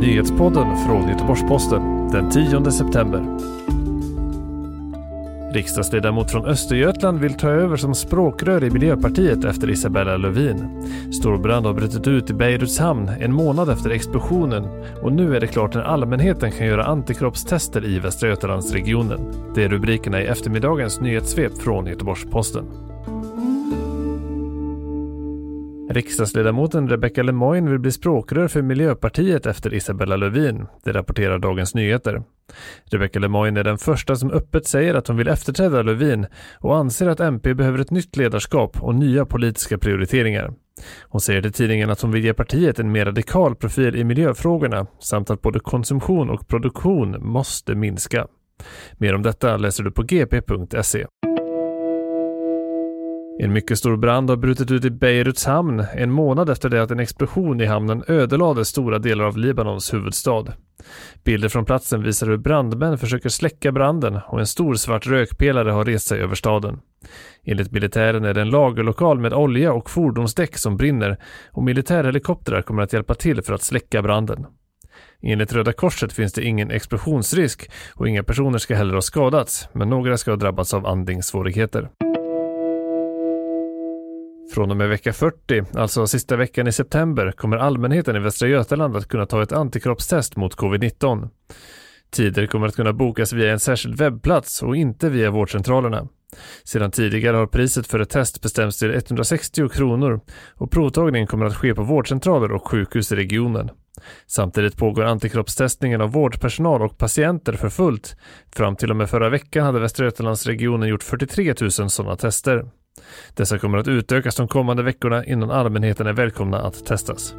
Nyhetspodden från Göteborgs-Posten den 10 september. Riksdagsledamot från Östergötland vill ta över som språkrör i Miljöpartiet efter Isabella Lövin. Storbrand har brutit ut i Beiruts hamn en månad efter explosionen och nu är det klart när allmänheten kan göra antikroppstester i Västra Götalandsregionen. Det är rubrikerna i eftermiddagens nyhetssvep från Göteborgs-Posten. Riksdagsledamoten Rebecka Lemoine vill bli språkrör för Miljöpartiet efter Isabella Lövin. Det rapporterar Dagens Nyheter. Rebecka Lemoine är den första som öppet säger att hon vill efterträda Lövin och anser att MP behöver ett nytt ledarskap och nya politiska prioriteringar. Hon säger till tidningen att hon vill ge partiet en mer radikal profil i miljöfrågorna samt att både konsumtion och produktion måste minska. Mer om detta läser du på gp.se. En mycket stor brand har brutit ut i Beiruts hamn en månad efter det att en explosion i hamnen ödelade stora delar av Libanons huvudstad. Bilder från platsen visar hur brandmän försöker släcka branden och en stor svart rökpelare har rest sig över staden. Enligt militären är det en lagerlokal med olja och fordonsdäck som brinner och militärhelikoptrar kommer att hjälpa till för att släcka branden. Enligt Röda Korset finns det ingen explosionsrisk och inga personer ska heller ha skadats, men några ska ha drabbats av andningssvårigheter. Från och med vecka 40, alltså sista veckan i september, kommer allmänheten i Västra Götaland att kunna ta ett antikroppstest mot covid-19. Tider kommer att kunna bokas via en särskild webbplats och inte via vårdcentralerna. Sedan tidigare har priset för ett test bestämts till 160 kronor och provtagningen kommer att ske på vårdcentraler och sjukhus i regionen. Samtidigt pågår antikroppstestningen av vårdpersonal och patienter för fullt. Fram till och med förra veckan hade Västra Götalandsregionen gjort 43 000 sådana tester. Dessa kommer att utökas de kommande veckorna innan allmänheten är välkomna att testas.